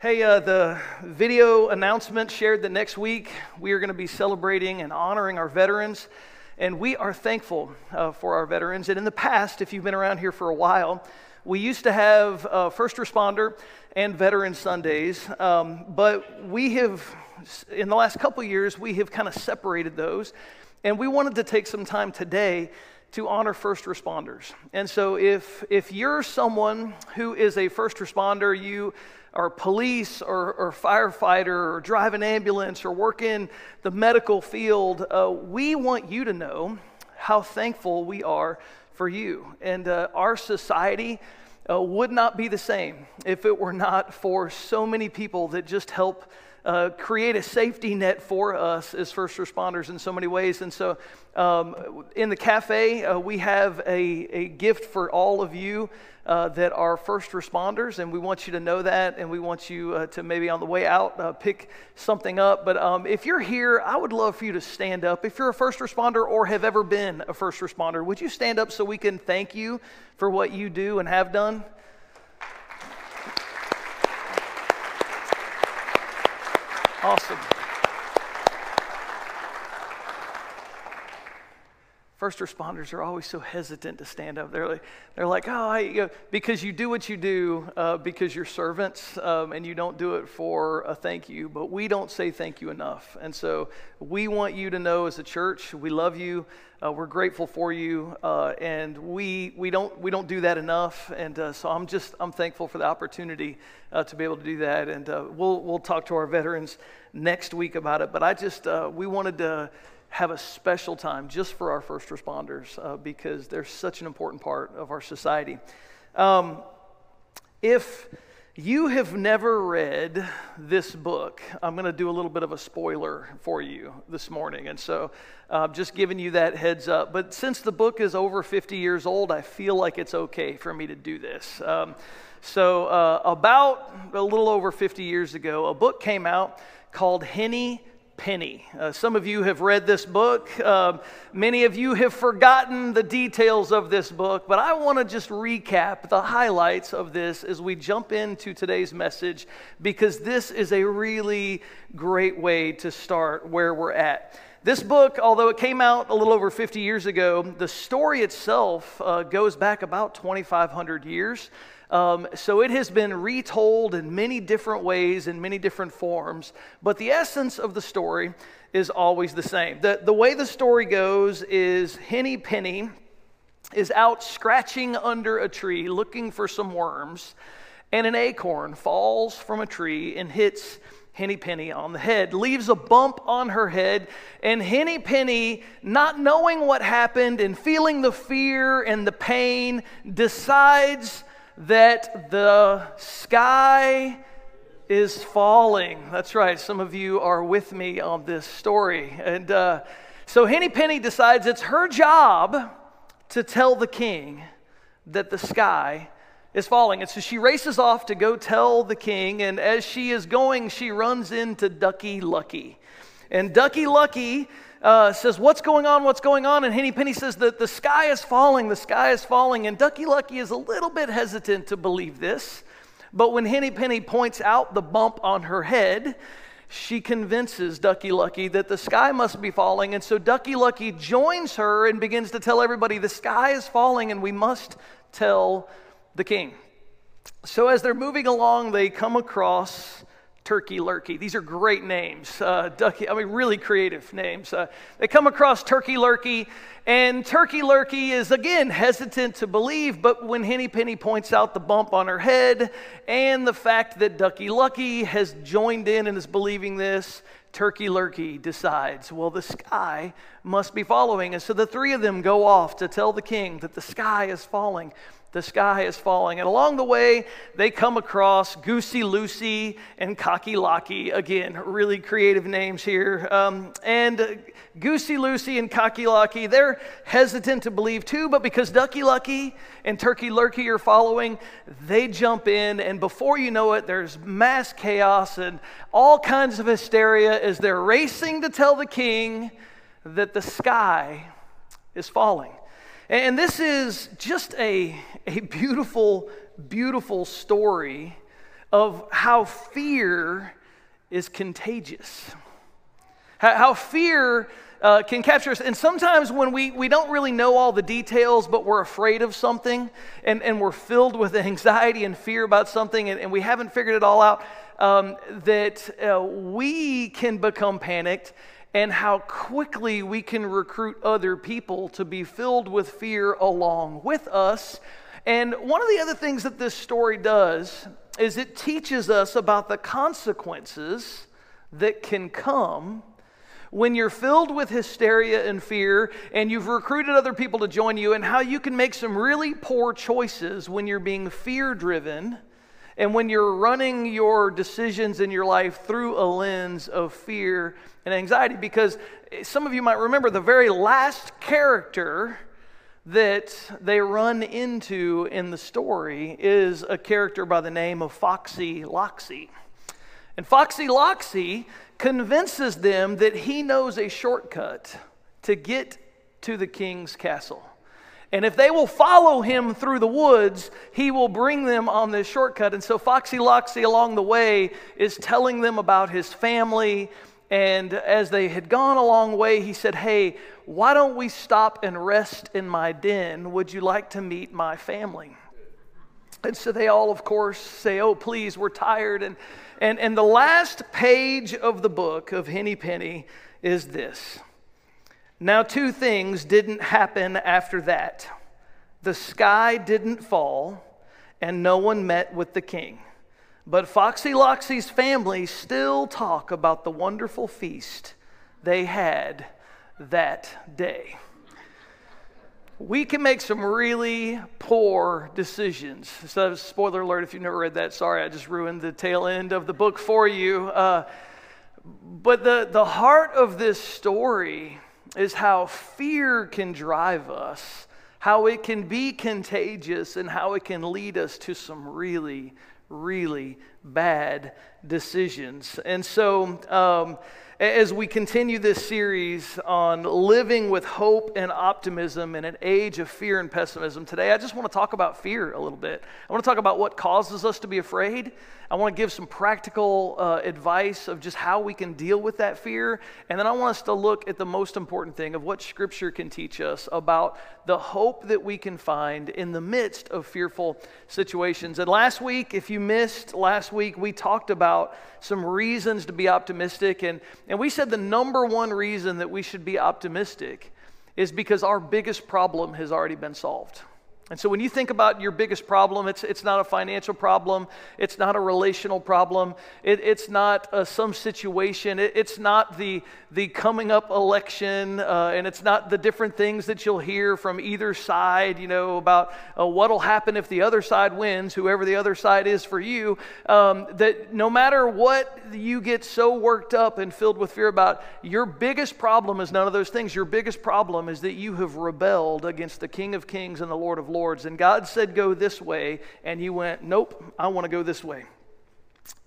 Hey, uh, the video announcement shared that next week we are going to be celebrating and honoring our veterans. And we are thankful uh, for our veterans. And in the past, if you've been around here for a while, we used to have uh, first responder and veteran Sundays. Um, but we have, in the last couple years, we have kind of separated those. And we wanted to take some time today to honor first responders. And so if, if you're someone who is a first responder, you or police or, or firefighter or drive an ambulance or work in the medical field, uh, we want you to know how thankful we are for you. And uh, our society uh, would not be the same if it were not for so many people that just help uh, create a safety net for us as first responders in so many ways. And so, um, in the cafe, uh, we have a, a gift for all of you uh, that are first responders, and we want you to know that, and we want you uh, to maybe on the way out uh, pick something up. But um, if you're here, I would love for you to stand up. If you're a first responder or have ever been a first responder, would you stand up so we can thank you for what you do and have done? Awesome. First responders are always so hesitant to stand up. They're like, they're like oh, I, you know, because you do what you do uh, because you're servants um, and you don't do it for a thank you, but we don't say thank you enough. And so we want you to know as a church, we love you. Uh, we're grateful for you, uh, and we, we, don't, we don't do that enough. And uh, so I'm just I'm thankful for the opportunity uh, to be able to do that. And uh, we'll, we'll talk to our veterans next week about it. But I just, uh, we wanted to have a special time just for our first responders because they're such an important part of our society. Um, if you have never read this book. I'm going to do a little bit of a spoiler for you this morning. And so I'm uh, just giving you that heads up. But since the book is over 50 years old, I feel like it's okay for me to do this. Um, so, uh, about a little over 50 years ago, a book came out called Henny Penny. Uh, some of you have read this book. Uh, many of you have forgotten the details of this book, but I want to just recap the highlights of this as we jump into today's message because this is a really great way to start where we're at. This book, although it came out a little over 50 years ago, the story itself uh, goes back about 2,500 years. Um, so it has been retold in many different ways, in many different forms, but the essence of the story is always the same. The, the way the story goes is Henny Penny is out scratching under a tree looking for some worms, and an acorn falls from a tree and hits Henny Penny on the head, leaves a bump on her head, and Henny Penny, not knowing what happened and feeling the fear and the pain, decides that the sky is falling. That's right, some of you are with me on this story. And uh, so Henny Penny decides it's her job to tell the king that the sky is falling. And so she races off to go tell the king. And as she is going, she runs into Ducky Lucky. And Ducky Lucky uh, says, What's going on? What's going on? And Henny Penny says that the sky is falling, the sky is falling. And Ducky Lucky is a little bit hesitant to believe this. But when Henny Penny points out the bump on her head, she convinces Ducky Lucky that the sky must be falling. And so Ducky Lucky joins her and begins to tell everybody the sky is falling and we must tell the king. So as they're moving along, they come across Turkey Lurkey. These are great names. Uh, Ducky, I mean, really creative names. Uh, they come across Turkey Lurkey, and Turkey Lurkey is again hesitant to believe, but when Henny Penny points out the bump on her head and the fact that Ducky Lucky has joined in and is believing this, Turkey Lurkey decides, well, the sky must be following. And so the three of them go off to tell the king that the sky is falling the sky is falling. And along the way, they come across Goosey Loosey and Cocky Locky. Again, really creative names here. Um, and Goosey Loosey and Cocky Locky, they're hesitant to believe too, but because Ducky Lucky and Turkey Lurkey are following, they jump in. And before you know it, there's mass chaos and all kinds of hysteria as they're racing to tell the king that the sky is falling. And this is just a, a beautiful, beautiful story of how fear is contagious. How, how fear uh, can capture us. And sometimes when we, we don't really know all the details, but we're afraid of something and, and we're filled with anxiety and fear about something and, and we haven't figured it all out, um, that uh, we can become panicked and how quickly we can recruit other people to be filled with fear along with us. And one of the other things that this story does is it teaches us about the consequences that can come when you're filled with hysteria and fear and you've recruited other people to join you, and how you can make some really poor choices when you're being fear driven and when you're running your decisions in your life through a lens of fear and anxiety. Because some of you might remember the very last character that they run into in the story is a character by the name of Foxy Loxy. And Foxy Loxy convinces them that he knows a shortcut to get to the king's castle. And if they will follow him through the woods, he will bring them on this shortcut. And so Foxy Loxy along the way is telling them about his family. And as they had gone a long way, he said, Hey, why don't we stop and rest in my den? Would you like to meet my family? And so they all, of course, say, Oh, please, we're tired. And and, and the last page of the book of Henny Penny is this. Now, two things didn't happen after that the sky didn't fall, and no one met with the king. But Foxy Loxy's family still talk about the wonderful feast they had that day we can make some really poor decisions. So, spoiler alert if you've never read that, sorry, I just ruined the tail end of the book for you. Uh, but the, the heart of this story is how fear can drive us, how it can be contagious, and how it can lead us to some really, really bad decisions. And so, um, as we continue this series on living with hope and optimism in an age of fear and pessimism, today I just want to talk about fear a little bit. I want to talk about what causes us to be afraid. I want to give some practical uh, advice of just how we can deal with that fear. And then I want us to look at the most important thing of what Scripture can teach us about the hope that we can find in the midst of fearful situations. And last week, if you missed last week, we talked about some reasons to be optimistic. And, and we said the number one reason that we should be optimistic is because our biggest problem has already been solved. And so when you think about your biggest problem, it's, it's not a financial problem, it's not a relational problem, it, it's not uh, some situation, it, it's not the, the coming up election, uh, and it's not the different things that you'll hear from either side, you know, about uh, what'll happen if the other side wins, whoever the other side is for you. Um, that no matter what you get so worked up and filled with fear about, your biggest problem is none of those things. Your biggest problem is that you have rebelled against the King of Kings and the Lord of Lords Lords, and God said, Go this way, and you went, Nope, I want to go this way.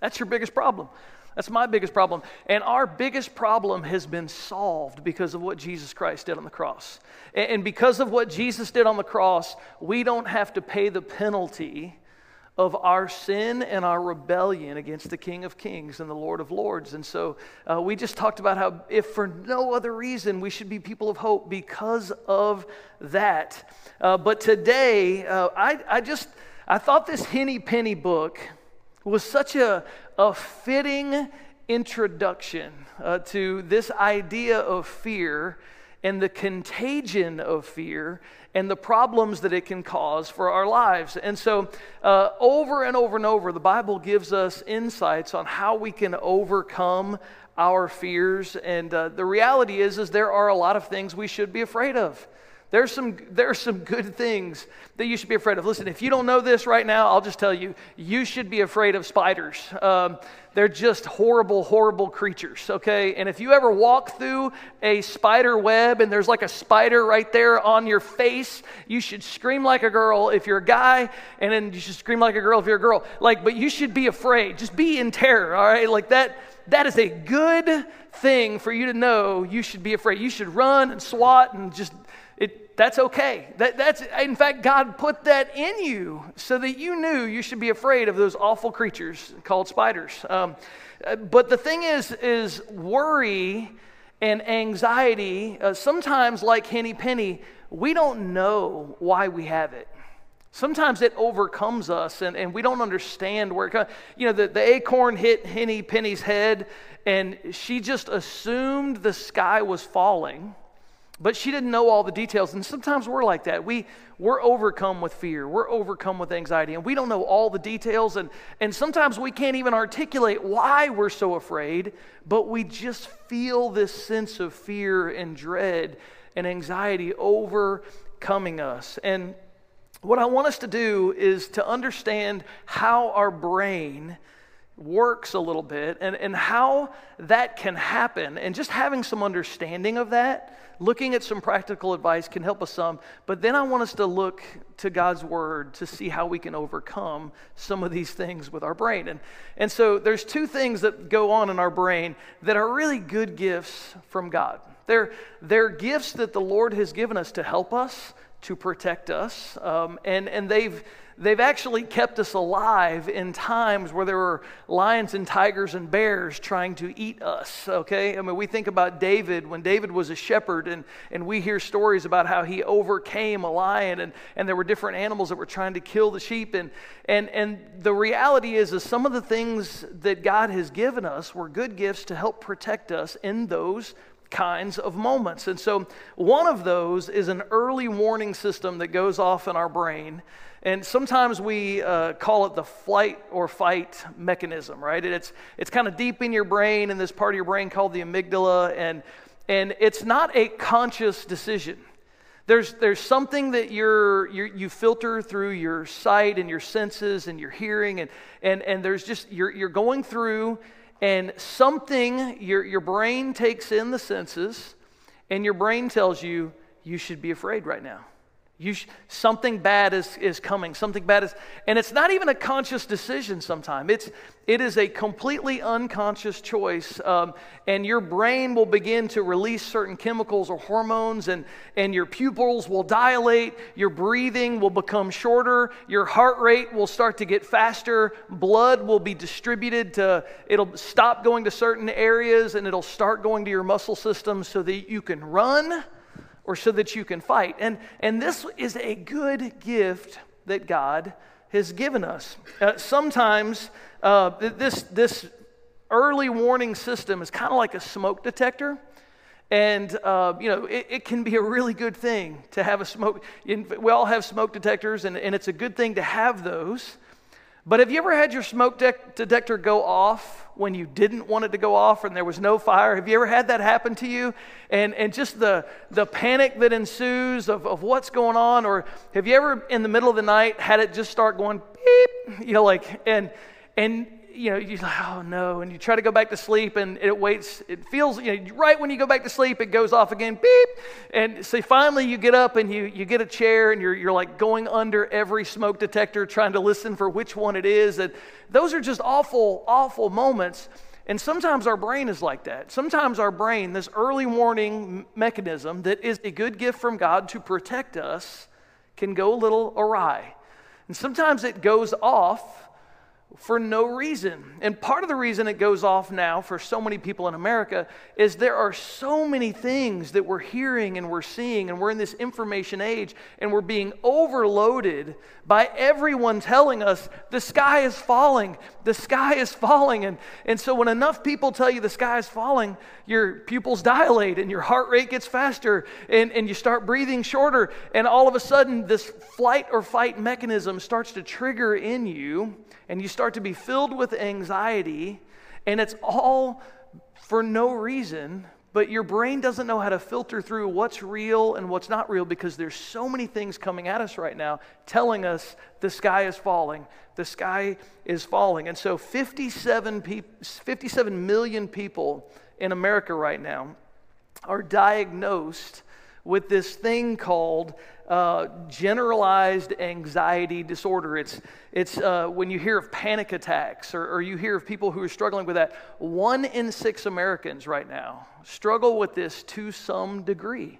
That's your biggest problem. That's my biggest problem. And our biggest problem has been solved because of what Jesus Christ did on the cross. And because of what Jesus did on the cross, we don't have to pay the penalty of our sin and our rebellion against the King of Kings and the Lord of Lords. And so uh, we just talked about how, if for no other reason, we should be people of hope because of that. Uh, but today, uh, I, I just, I thought this Henny Penny book was such a, a fitting introduction uh, to this idea of fear and the contagion of fear and the problems that it can cause for our lives. And so, uh, over and over and over, the Bible gives us insights on how we can overcome our fears. And uh, the reality is, is there are a lot of things we should be afraid of. There's some, there's some good things that you should be afraid of. Listen, if you don't know this right now, I'll just tell you, you should be afraid of spiders. Um, they're just horrible, horrible creatures, okay? And if you ever walk through a spider web and there's like a spider right there on your face, you should scream like a girl if you're a guy, and then you should scream like a girl if you're a girl. Like, but you should be afraid. Just be in terror, all right? Like that, that is a good thing for you to know you should be afraid. You should run and swat and just that's okay. That, that's, in fact, God put that in you so that you knew you should be afraid of those awful creatures called spiders. Um, uh, but the thing is, is worry and anxiety, uh, sometimes like Henny Penny, we don't know why we have it. Sometimes it overcomes us and, and we don't understand where it comes. You know, the, the acorn hit Henny Penny's head and she just assumed the sky was falling, but she didn't know all the details. And sometimes we're like that. We, we're overcome with fear, we're overcome with anxiety, and we don't know all the details. And, and sometimes we can't even articulate why we're so afraid, but we just feel this sense of fear and dread and anxiety overcoming us. And what I want us to do is to understand how our brain works a little bit and, and how that can happen. And just having some understanding of that, looking at some practical advice can help us some. But then I want us to look to God's word to see how we can overcome some of these things with our brain. And, and so there's two things that go on in our brain that are really good gifts from God. They're, they're gifts that the Lord has given us to help us to protect us. Um, and, and they've, they've actually kept us alive in times where there were lions and tigers and bears trying to eat us, okay? I mean, we think about David when David was a shepherd, and, and we hear stories about how he overcame a lion, and, and there were different animals that were trying to kill the sheep. And, and, and the reality is, is some of the things that God has given us were good gifts to help protect us in those kinds of moments. And so, one of those is an early warning system that goes off in our brain. And sometimes we uh, call it the flight or fight mechanism, right? It's, it's kind of deep in your brain, in this part of your brain called the amygdala, and, and it's not a conscious decision. There's, there's something that you're, you're, you filter through your sight and your senses and your hearing, and, and, and there's just, you're, you're going through and something, your, your brain takes in the senses, and your brain tells you, you should be afraid right now. You sh- something bad is, is coming. Something bad is, and it's not even a conscious decision sometimes. It's, it is a completely unconscious choice. Um, and your brain will begin to release certain chemicals or hormones, and, and your pupils will dilate. Your breathing will become shorter. Your heart rate will start to get faster. Blood will be distributed to, it'll stop going to certain areas, and it'll start going to your muscle system so that you can run or so that you can fight. And, and this is a good gift that God has given us. Uh, sometimes uh, this, this early warning system is kind of like a smoke detector. And, uh, you know, it, it, can be a really good thing to have a smoke. We all have smoke detectors, and, and it's a good thing to have those. But have you ever had your smoke de- detector go off when you didn't want it to go off and there was no fire? Have you ever had that happen to you? And, and just the, the panic that ensues of, of what's going on? Or have you ever in the middle of the night had it just start going beep? You know, like, and, and you know, you're like, oh no, and you try to go back to sleep and it waits, it feels, you know, right when you go back to sleep, it goes off again, beep. And so finally you get up and you, you get a chair and you're, you're like going under every smoke detector trying to listen for which one it is. And those are just awful, awful moments. And sometimes our brain is like that. Sometimes our brain, this early warning mechanism that is a good gift from God to protect us, can go a little awry. And sometimes it goes off for no reason. And part of the reason it goes off now for so many people in America is there are so many things that we're hearing and we're seeing, and we're in this information age, and we're being overloaded by everyone telling us the sky is falling, the sky is falling. And, and so when enough people tell you the sky is falling, your pupils dilate and your heart rate gets faster, and, and you start breathing shorter, and all of a sudden this flight or fight mechanism starts to trigger in you and you start to be filled with anxiety, and it's all for no reason, but your brain doesn't know how to filter through what's real and what's not real because there's so many things coming at us right now telling us the sky is falling. The sky is falling. And so 57, pe- 57 million people in America right now are diagnosed with this thing called uh, generalized anxiety disorder. It's, it's uh, when you hear of panic attacks or, or you hear of people who are struggling with that, one in six Americans right now struggle with this to some degree.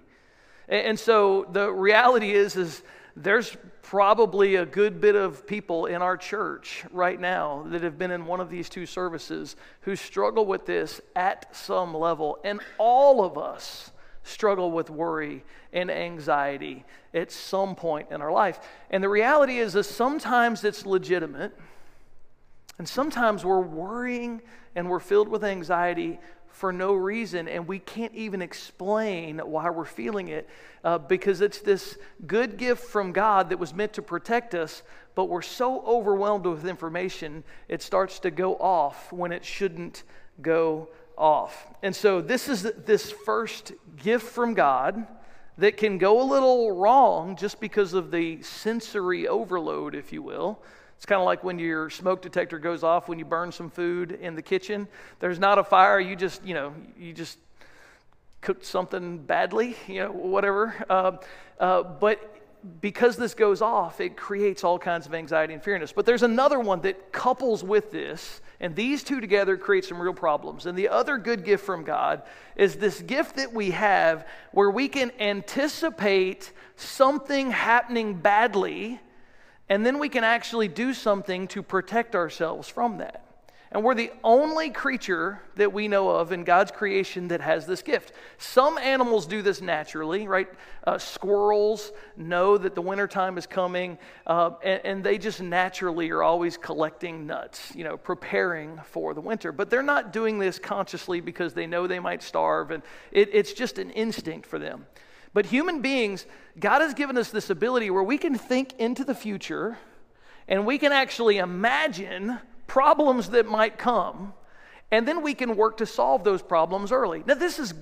And so the reality is, is there's probably a good bit of people in our church right now that have been in one of these two services who struggle with this at some level. And all of us struggle with worry and anxiety at some point in our life. And the reality is that sometimes it's legitimate, and sometimes we're worrying and we're filled with anxiety for no reason, and we can't even explain why we're feeling it uh, because it's this good gift from God that was meant to protect us, but we're so overwhelmed with information, it starts to go off when it shouldn't go off. And so, this is this first gift from God that can go a little wrong just because of the sensory overload, if you will. It's kind of like when your smoke detector goes off when you burn some food in the kitchen. There's not a fire, you just, you know, you just cooked something badly, you know, whatever. Uh, uh, but because this goes off, it creates all kinds of anxiety and fear in us. But there's another one that couples with this, and these two together create some real problems. And the other good gift from God is this gift that we have where we can anticipate something happening badly and then we can actually do something to protect ourselves from that. And we're the only creature that we know of in God's creation that has this gift. Some animals do this naturally, right? Uh, squirrels know that the wintertime is coming, uh, and, and, they just naturally are always collecting nuts, you know, preparing for the winter. But they're not doing this consciously because they know they might starve, and it, it's just an instinct for them. But human beings, God has given us this ability where we can think into the future and we can actually imagine problems that might come, and then we can work to solve those problems early. Now, this is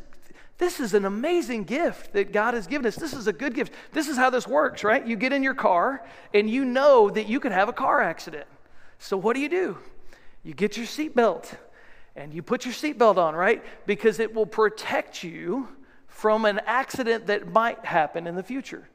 this is an amazing gift that God has given us. This is a good gift. This is how this works, right? You get in your car and you know that you could have a car accident. So, what do you do? You get your seatbelt and you put your seatbelt on, right? Because it will protect you from an accident that might happen in the future.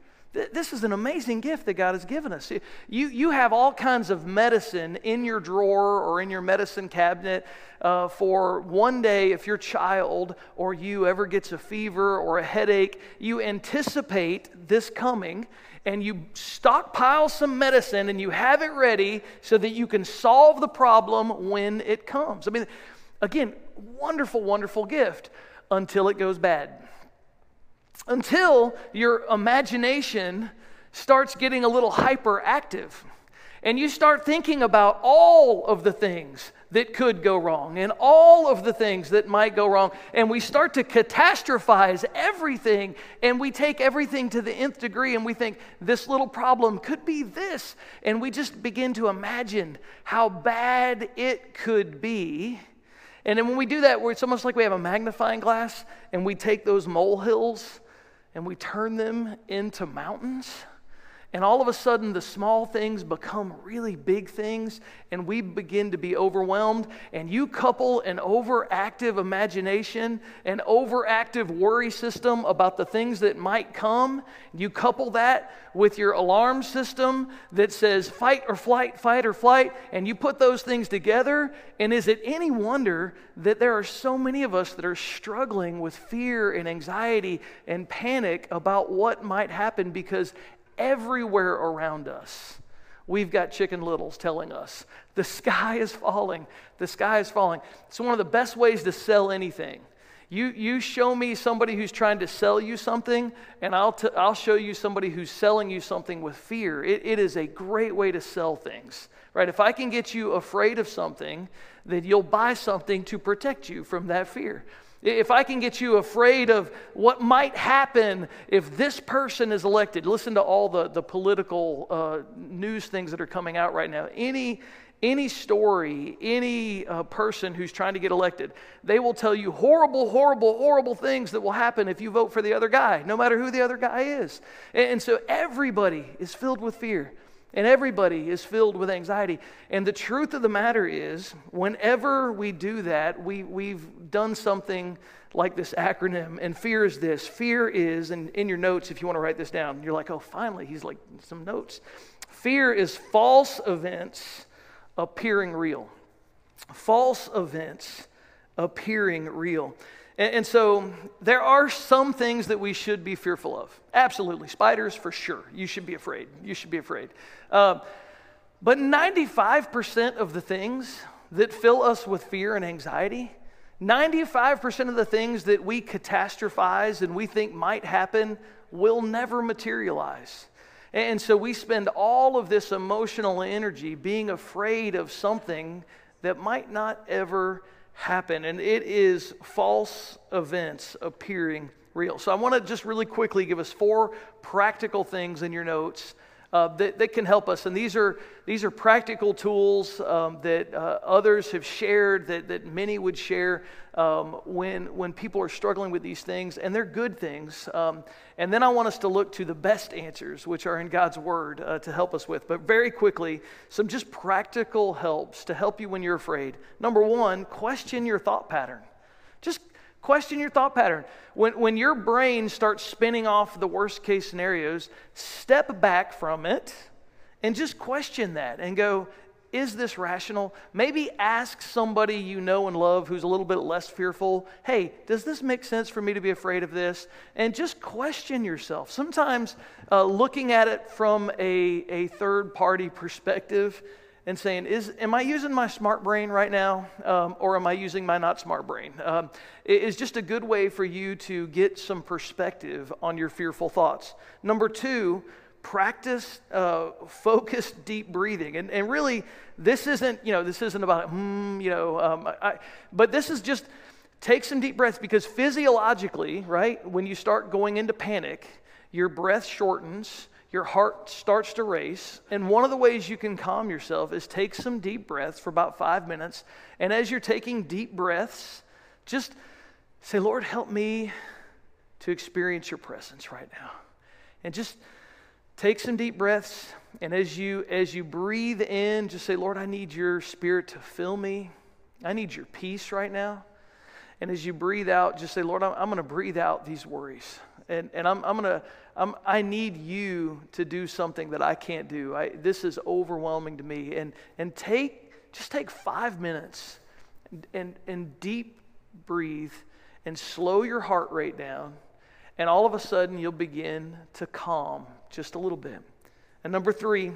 This is an amazing gift that God has given us. You, you have all kinds of medicine in your drawer or in your medicine cabinet uh, for one day if your child or you ever gets a fever or a headache. You anticipate this coming and you stockpile some medicine and you have it ready so that you can solve the problem when it comes. I mean, again, wonderful, wonderful gift until it goes bad until your imagination starts getting a little hyperactive and you start thinking about all of the things that could go wrong and all of the things that might go wrong. And we start to catastrophize everything and we take everything to the nth degree and we think this little problem could be this. And we just begin to imagine how bad it could be. And then when we do that, it's almost like we have a magnifying glass and we take those molehills and we turn them into mountains. And all of a sudden, the small things become really big things, and we begin to be overwhelmed. And you couple an overactive imagination, an overactive worry system about the things that might come. You couple that with your alarm system that says fight or flight, fight or flight, and you put those things together. And is it any wonder that there are so many of us that are struggling with fear and anxiety and panic about what might happen because everywhere around us. We've got chicken littles telling us the sky is falling, the sky is falling. It's one of the best ways to sell anything. You, you show me somebody who's trying to sell you something, and I'll, t- I'll show you somebody who's selling you something with fear. It, it is a great way to sell things, right? If I can get you afraid of something, then you'll buy something to protect you from that fear. If I can get you afraid of what might happen if this person is elected, listen to all the, the political uh, news things that are coming out right now. Any, any story, any uh, person who's trying to get elected, they will tell you horrible, horrible, horrible things that will happen if you vote for the other guy, no matter who the other guy is. And, and so everybody is filled with fear. And everybody is filled with anxiety. And the truth of the matter is, whenever we do that, we, we've done something like this acronym. And fear is this fear is, and in your notes, if you want to write this down, you're like, oh, finally, he's like, some notes. Fear is false events appearing real. False events appearing real. And, and, so there are some things that we should be fearful of. Absolutely. Spiders, for sure. You should be afraid. You should be afraid. Uh, but 95% of the things that fill us with fear and anxiety, 95% of the things that we catastrophize and we think might happen will never materialize. And so we spend all of this emotional energy being afraid of something that might not ever happen. And it is false events appearing real. So I want to just really quickly give us four practical things in your notes uh, that, that, can help us. And these are, these are practical tools um, that uh, others have shared, that, that many would share um, when, when people are struggling with these things, and they're good things. Um, and then I want us to look to the best answers, which are in God's Word, uh, to help us with. But very quickly, some just practical helps to help you when you're afraid. Number one, question your thought pattern. Just Question your thought pattern. When, when your brain starts spinning off the worst case scenarios, step back from it and just question that and go, is this rational? Maybe ask somebody you know and love who's a little bit less fearful, hey, does this make sense for me to be afraid of this? And just question yourself. Sometimes uh, looking at it from a, a third party perspective, and saying, is, Am I using my smart brain right now, um, or am I using my not smart brain? Um, it is just a good way for you to get some perspective on your fearful thoughts. Number two, practice uh, focused deep breathing. And, and really, this isn't, you know, this isn't about, hmm, you know, um, I, but this is just take some deep breaths because physiologically, right, when you start going into panic, your breath shortens your heart starts to race. And one of the ways you can calm yourself is take some deep breaths for about five minutes. And as you're taking deep breaths, just say, Lord, help me to experience your presence right now. And just take some deep breaths. And as you as you breathe in, just say, Lord, I need your spirit to fill me. I need your peace right now. And as you breathe out, just say, Lord, I'm, I'm going to breathe out these worries. And, and I'm, I'm going to i need you to do something that I can't do. I, this is overwhelming to me. And, and take, just take five minutes and, and, and deep breathe and slow your heart rate down. And all of a sudden, you'll begin to calm just a little bit. And number three,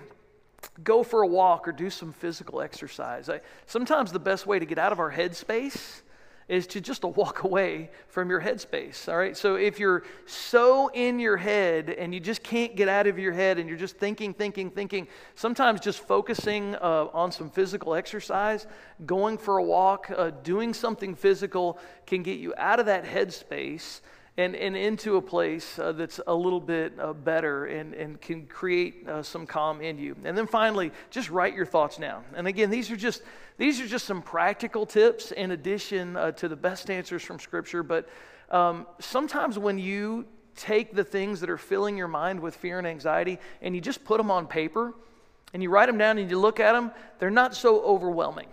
go for a walk or do some physical exercise. I, sometimes the best way to get out of our headspace is to just to walk away from your headspace. All right. So if you're so in your head and you just can't get out of your head and you're just thinking, thinking, thinking, sometimes just focusing uh, on some physical exercise, going for a walk, uh, doing something physical can get you out of that headspace and, and into a place uh, that's a little bit uh, better and, and can create uh, some calm in you. And then finally, just write your thoughts down. And again, these are just these are just some practical tips in addition uh, to the best answers from Scripture. But um, sometimes when you take the things that are filling your mind with fear and anxiety and you just put them on paper and you write them down and you look at them, they're not so overwhelming.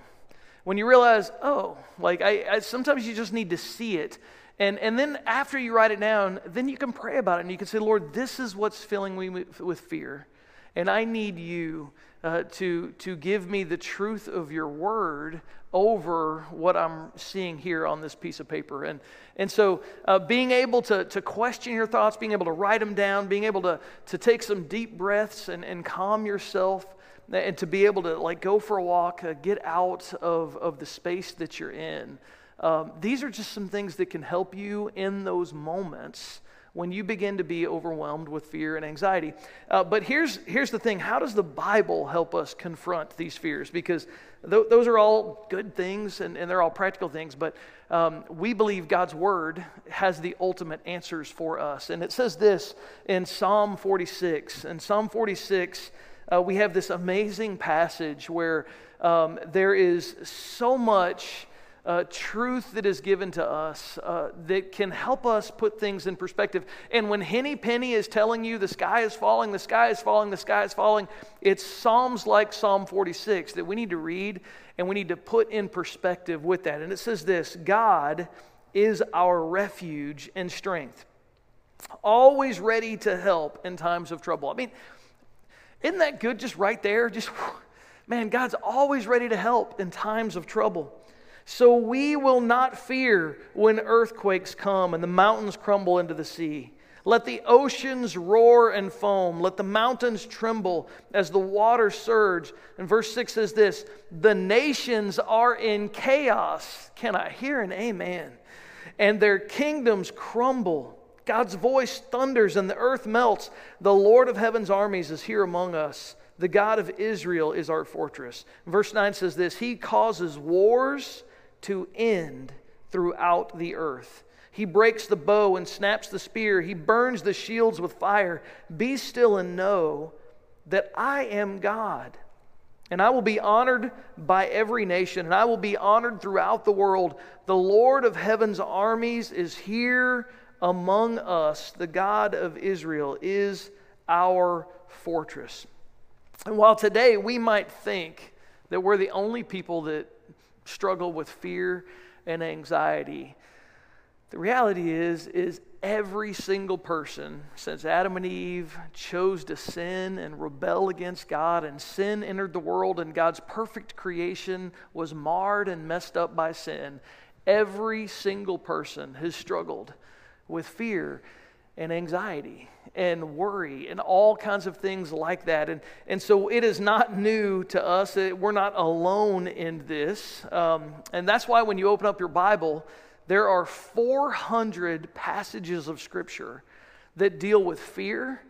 When you realize, oh, like I, I sometimes you just need to see it and, and then after you write it down, then you can pray about it and you can say, Lord, this is what's filling me with fear. And I need you uh, to, to give me the truth of your word over what I'm seeing here on this piece of paper. And, and so uh, being able to, to question your thoughts, being able to write them down, being able to, to take some deep breaths and, and calm yourself and to be able to like go for a walk, uh, get out of, of the space that you're in. Um, these are just some things that can help you in those moments when you begin to be overwhelmed with fear and anxiety. Uh, but here's, here's the thing how does the Bible help us confront these fears? Because th- those are all good things and, and they're all practical things, but um, we believe God's Word has the ultimate answers for us. And it says this in Psalm 46. In Psalm 46, uh, we have this amazing passage where um, there is so much uh, truth that is given to us uh, that can help us put things in perspective. And when Henny Penny is telling you the sky is falling, the sky is falling, the sky is falling, it's Psalms like Psalm 46 that we need to read and we need to put in perspective with that. And it says this God is our refuge and strength, always ready to help in times of trouble. I mean, isn't that good just right there? Just, man, God's always ready to help in times of trouble. So we will not fear when earthquakes come and the mountains crumble into the sea. Let the oceans roar and foam. Let the mountains tremble as the waters surge. And verse 6 says this The nations are in chaos. Can I hear an amen? And their kingdoms crumble. God's voice thunders and the earth melts. The Lord of heaven's armies is here among us. The God of Israel is our fortress. Verse 9 says this He causes wars to end throughout the earth. He breaks the bow and snaps the spear. He burns the shields with fire. Be still and know that I am God. And I will be honored by every nation, and I will be honored throughout the world. The Lord of heaven's armies is here among us. The God of Israel is our fortress. And while today we might think that we're the only people that struggle with fear and anxiety, the reality is, is every single person since Adam and Eve chose to sin and rebel against God, and sin entered the world, and God's perfect creation was marred and messed up by sin. Every single person has struggled with fear and anxiety and worry and all kinds of things like that. And, and so it is not new to us. We're not alone in this. Um, and that's why when you open up your Bible, there are 400 passages of Scripture that deal with fear,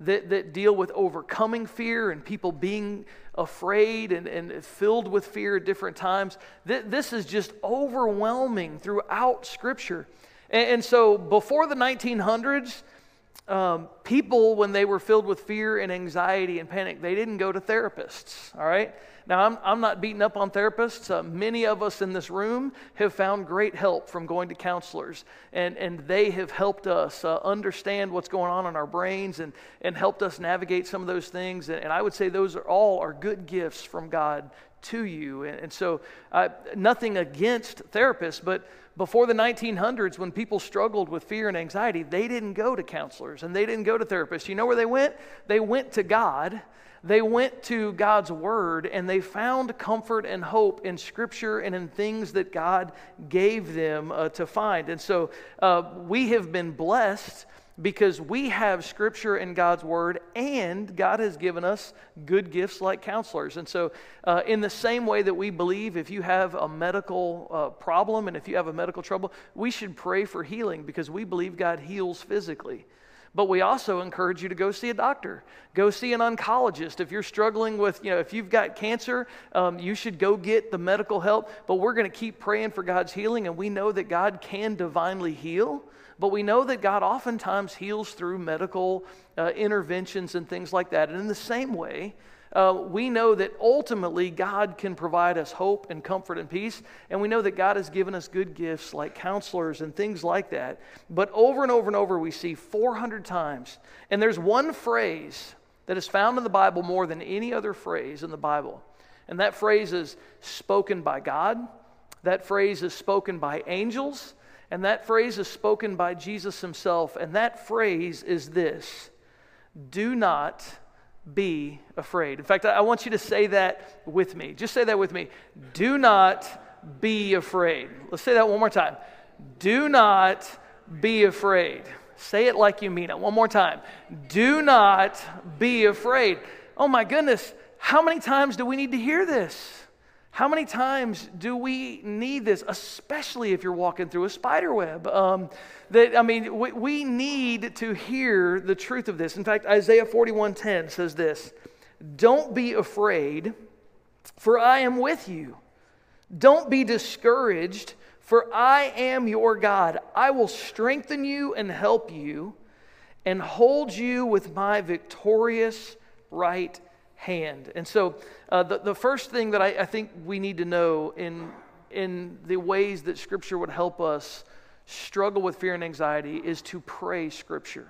that, that deal with overcoming fear and people being afraid and, and filled with fear at different times. This is just overwhelming throughout Scripture. And, and so before the 1900s, um, people, when they were filled with fear and anxiety and panic, they didn't go to therapists, all right? Now, I'm, I'm not beating up on therapists. Uh, many of us in this room have found great help from going to counselors, and, and they have helped us uh, understand what's going on in our brains and, and helped us navigate some of those things. And, and I would say those are all are good gifts from God to you. And, and so, uh, nothing against therapists, but before the 1900s, when people struggled with fear and anxiety, they didn't go to counselors and they didn't go to therapists. You know where they went? They went to God they went to God's Word and they found comfort and hope in Scripture and in things that God gave them uh, to find. And so uh, we have been blessed because we have Scripture and God's Word, and God has given us good gifts like counselors. And so, uh, in the same way that we believe if you have a medical uh, problem and if you have a medical trouble, we should pray for healing because we believe God heals physically. But we also encourage you to go see a doctor. Go see an oncologist. If you're struggling with, you know, if you've got cancer, um, you should go get the medical help. But we're going to keep praying for God's healing, and we know that God can divinely heal. But we know that God oftentimes heals through medical uh, interventions and things like that. And in the same way, uh, we know that ultimately God can provide us hope and comfort and peace. And we know that God has given us good gifts like counselors and things like that. But over and over and over, we see 400 times. And there's one phrase that is found in the Bible more than any other phrase in the Bible. And that phrase is spoken by God, that phrase is spoken by angels, and that phrase is spoken by Jesus himself. And that phrase is this Do not be afraid. In fact, I want you to say that with me. Just say that with me. Do not be afraid. Let's say that one more time. Do not be afraid. Say it like you mean it. One more time. Do not be afraid. Oh my goodness, how many times do we need to hear this? How many times do we need this, especially if you're walking through a spider web? Um, that I mean, we, we need to hear the truth of this. In fact, Isaiah 41:10 says this: "Don't be afraid, for I am with you. Don't be discouraged, for I am your God. I will strengthen you and help you, and hold you with my victorious right hand." And so uh, the, the first thing that I, I think we need to know in, in the ways that Scripture would help us struggle with fear and anxiety is to pray Scripture.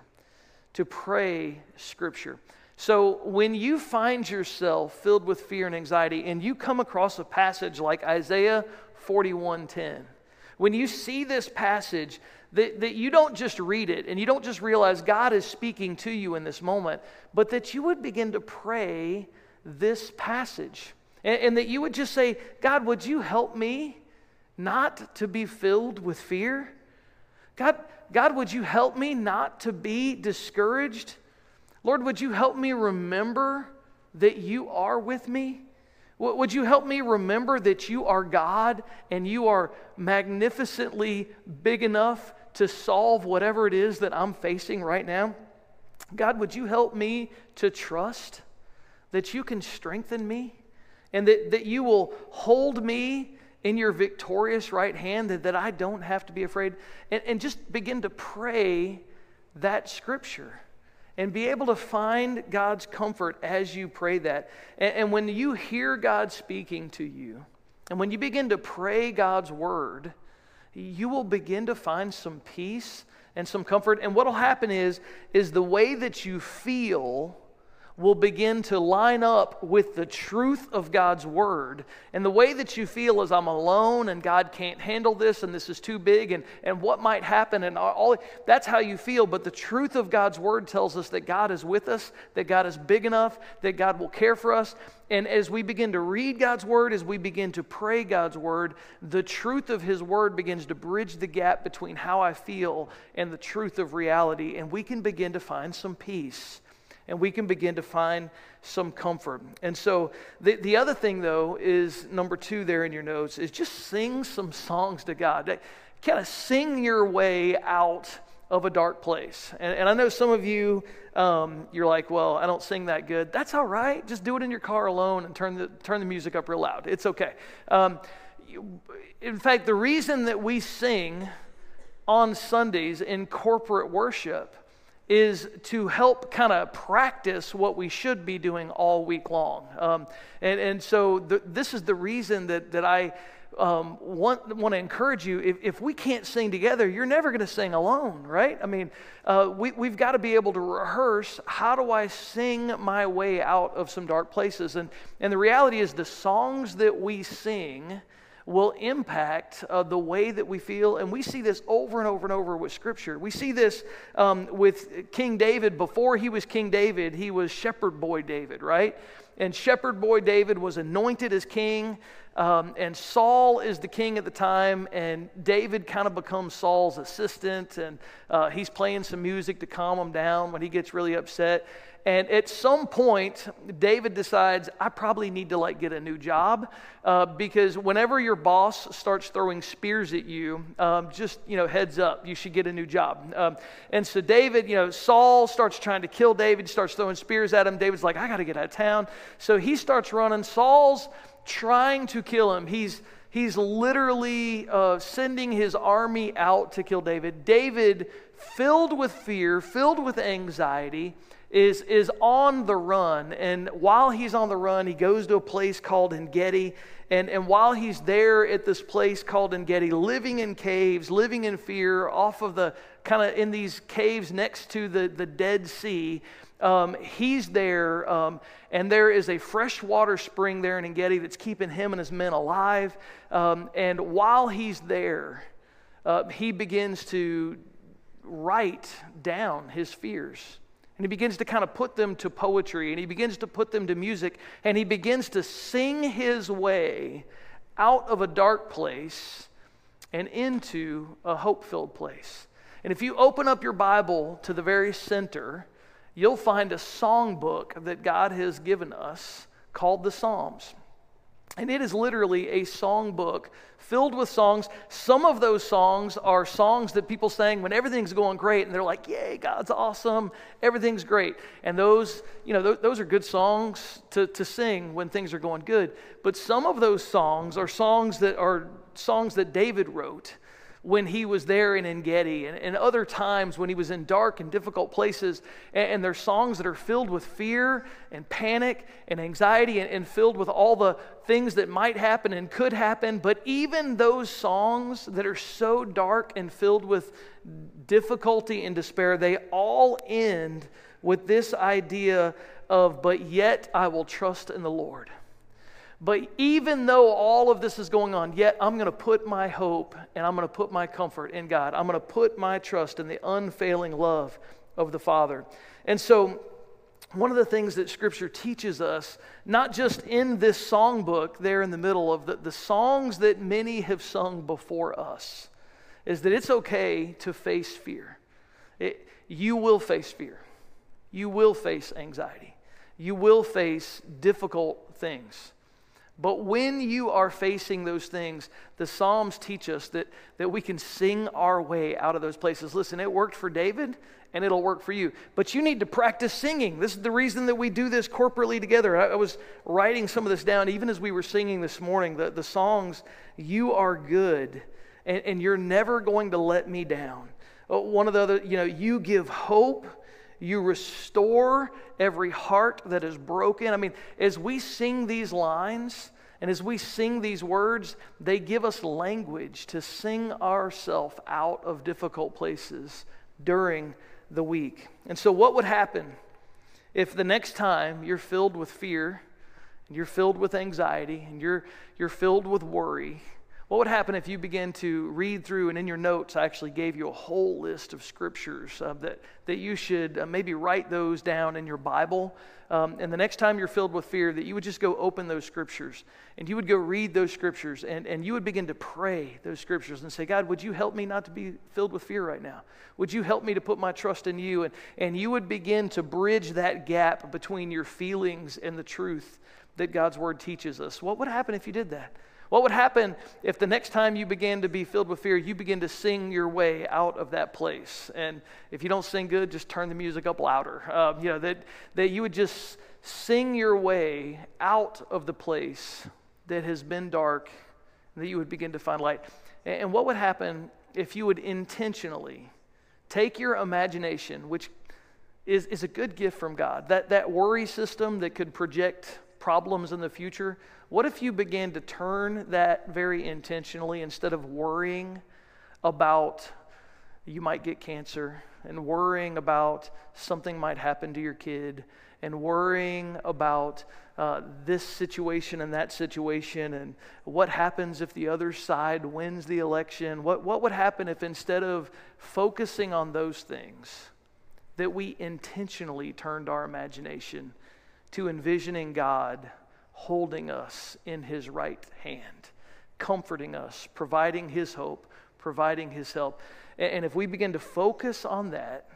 To pray Scripture. So when you find yourself filled with fear and anxiety and you come across a passage like Isaiah 41:10, when you see this passage, that, that you don't just read it and you don't just realize God is speaking to you in this moment, but that you would begin to pray this passage. And, and that you would just say, God, would you help me not to be filled with fear? God, God, would you help me not to be discouraged? Lord, would you help me remember that you are with me? Would you help me remember that you are God and you are magnificently big enough to solve whatever it is that I'm facing right now? God, would you help me to trust that you can strengthen me and that, that you will hold me in your victorious right hand, that, that I don't have to be afraid? And, and just begin to pray that scripture and be able to find God's comfort as you pray that. And, and when you hear God speaking to you, and when you begin to pray God's word, you will begin to find some peace and some comfort. And what will happen is, is the way that you feel will begin to line up with the truth of God's word. And the way that you feel is I'm alone and God can't handle this and this is too big and, and what might happen and all that's how you feel. But the truth of God's word tells us that God is with us, that God is big enough, that God will care for us. And as we begin to read God's word, as we begin to pray God's word, the truth of his word begins to bridge the gap between how I feel and the truth of reality. And we can begin to find some peace and we can begin to find some comfort. And so, the, the other thing, though, is number two there in your notes is just sing some songs to God. Kind of sing your way out of a dark place. And, and I know some of you, um, you're like, well, I don't sing that good. That's all right. Just do it in your car alone and turn the, turn the music up real loud. It's okay. Um, in fact, the reason that we sing on Sundays in corporate worship is to help kind of practice what we should be doing all week long. Um, and, and so the, this is the reason that, that I um, want, want to encourage you. If, if we can't sing together, you're never going to sing alone, right? I mean, uh, we, we've got to be able to rehearse how do I sing my way out of some dark places? And, and the reality is, the songs that we sing will impact uh, the way that we feel. And we see this over and over and over with Scripture. We see this um, with King David. Before he was King David, he was shepherd boy David, right? And shepherd boy David was anointed as king. Um, and Saul is the king at the time, and David kind of becomes Saul's assistant, and uh, he's playing some music to calm him down when he gets really upset. And at some point, David decides, I probably need to like get a new job uh, because whenever your boss starts throwing spears at you, um, just, you know, heads up, you should get a new job. Um, and so David, you know, Saul starts trying to kill David, starts throwing spears at him. David's like, I got to get out of town. So he starts running. Saul's trying to kill him. He's he's literally uh, sending his army out to kill David. David, filled with fear, filled with anxiety, is, is on the run. And while he's on the run, he goes to a place called Engedi. And, and while he's there at this place called Engedi, living in caves, living in fear, off of the kind of in these caves next to the, the Dead Sea, um, he's there. Um, and there is a freshwater spring there in Engedi that's keeping him and his men alive. Um, and while he's there, uh, he begins to write down his fears. And he begins to kind of put them to poetry and he begins to put them to music and he begins to sing his way out of a dark place and into a hope filled place. And if you open up your Bible to the very center, you'll find a songbook that God has given us called the Psalms. And it is literally a songbook filled with songs. Some of those songs are songs that people sang when everything's going great and they're like, Yay, God's awesome, everything's great. And those, you know, th- those are good songs to, to sing when things are going good. But some of those songs are songs that are songs that David wrote when he was there in Engedi and, and other times when he was in dark and difficult places. And, and there's songs that are filled with fear and panic and anxiety and, and filled with all the things that might happen and could happen. But even those songs that are so dark and filled with difficulty and despair, they all end with this idea of, but yet I will trust in the Lord. But even though all of this is going on, yet I'm going to put my hope and I'm going to put my comfort in God. I'm going to put my trust in the unfailing love of the Father. And so one of the things that Scripture teaches us, not just in this songbook there in the middle of the, the songs that many have sung before us, is that it's okay to face fear. It, you will face fear. You will face anxiety. You will face difficult things. But when you are facing those things, the Psalms teach us that, that we can sing our way out of those places. Listen, it worked for David and it'll work for you. But you need to practice singing. This is the reason that we do this corporately together. I, I was writing some of this down even as we were singing this morning. The, the songs, You Are Good, and, and You're Never Going to Let Me Down. Uh, one of the other, you know, You Give Hope. You restore every heart that is broken. I mean, as we sing these lines, and as we sing these words, they give us language to sing ourselves out of difficult places during the week. And so, what would happen if the next time you're filled with fear, and you're filled with anxiety, and you're, you're filled with worry? What would happen if you began to read through, and in your notes, I actually gave you a whole list of scriptures uh, that, that you should uh, maybe write those down in your Bible um, and the next time you're filled with fear, that you would just go open those scriptures and you would go read those scriptures and, and you would begin to pray those scriptures and say, God, would you help me not to be filled with fear right now? Would you help me to put my trust in you? And, and you would begin to bridge that gap between your feelings and the truth that God's word teaches us. What would happen if you did that? What would happen if the next time you began to be filled with fear, you begin to sing your way out of that place? And if you don't sing good, just turn the music up louder. Um, you know, that, that you would just sing your way out of the place that has been dark, and that you would begin to find light. And what would happen if you would intentionally take your imagination, which is, is a good gift from God, that, that worry system that could project problems in the future, what if you began to turn that very intentionally instead of worrying about you might get cancer and worrying about something might happen to your kid and worrying about uh, this situation and that situation and what happens if the other side wins the election? What, what would happen if instead of focusing on those things, that we intentionally turned our imagination to envisioning God? Holding us in his right hand, comforting us, providing his hope, providing his help. And if we begin to focus on that,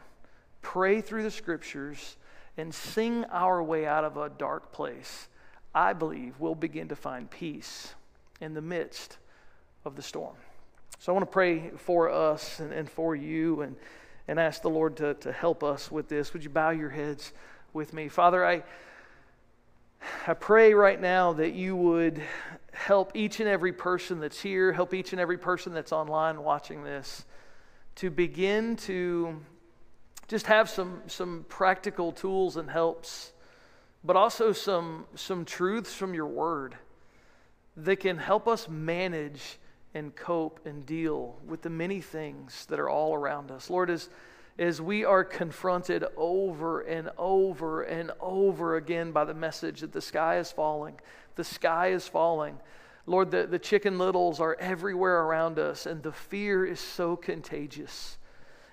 pray through the scriptures, and sing our way out of a dark place, I believe we'll begin to find peace in the midst of the storm. So I want to pray for us and, and for you and, and ask the Lord to, to help us with this. Would you bow your heads with me? Father, I. I pray right now that you would help each and every person that's here, help each and every person that's online watching this to begin to just have some, some practical tools and helps, but also some, some truths from your word that can help us manage and cope and deal with the many things that are all around us. Lord, as is we are confronted over and over and over again by the message that the sky is falling. The sky is falling. Lord, the, the chicken littles are everywhere around us, and the fear is so contagious.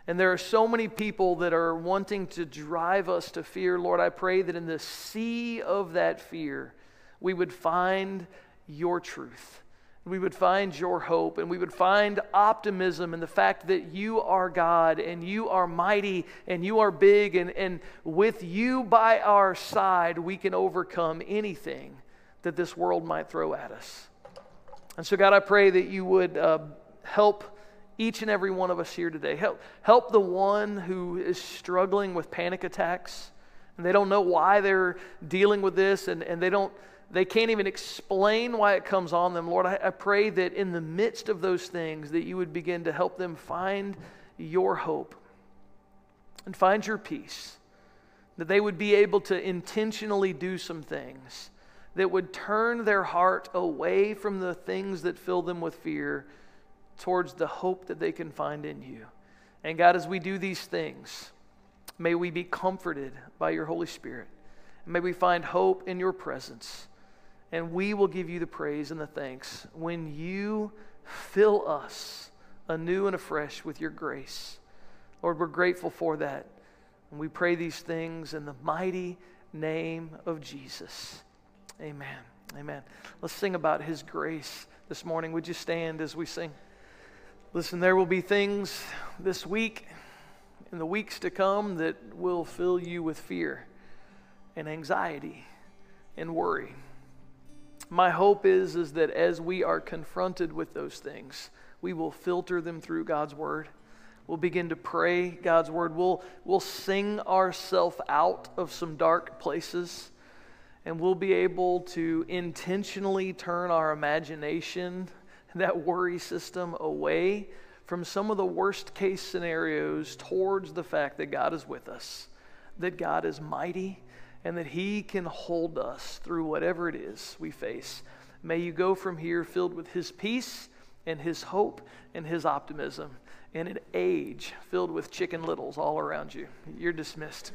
And there are so many people that are wanting to drive us to fear. Lord, I pray that in the sea of that fear, we would find your truth we would find your hope and we would find optimism in the fact that you are God and you are mighty and you are big, and, and with you by our side, we can overcome anything that this world might throw at us. And so, God, I pray that you would uh, help each and every one of us here today. Help, help the one who is struggling with panic attacks and they don't know why they're dealing with this and, and they don't they can't even explain why it comes on them. Lord, I, I pray that in the midst of those things that you would begin to help them find your hope and find your peace. That they would be able to intentionally do some things that would turn their heart away from the things that fill them with fear towards the hope that they can find in you. And God, as we do these things, may we be comforted by your Holy Spirit. May we find hope in your presence. And we will give you the praise and the thanks when you fill us anew and afresh with your grace. Lord, we're grateful for that. And we pray these things in the mighty name of Jesus. Amen. Amen. Let's sing about his grace this morning. Would you stand as we sing? Listen, there will be things this week in the weeks to come that will fill you with fear and anxiety and worry. My hope is, is that as we are confronted with those things, we will filter them through God's word. We'll begin to pray God's word. We'll, we'll sing ourselves out of some dark places, and we'll be able to intentionally turn our imagination, that worry system, away from some of the worst case scenarios towards the fact that God is with us, that God is mighty, and that He can hold us through whatever it is we face. May you go from here filled with His peace and His hope and His optimism in an age filled with chicken littles all around you. You're dismissed.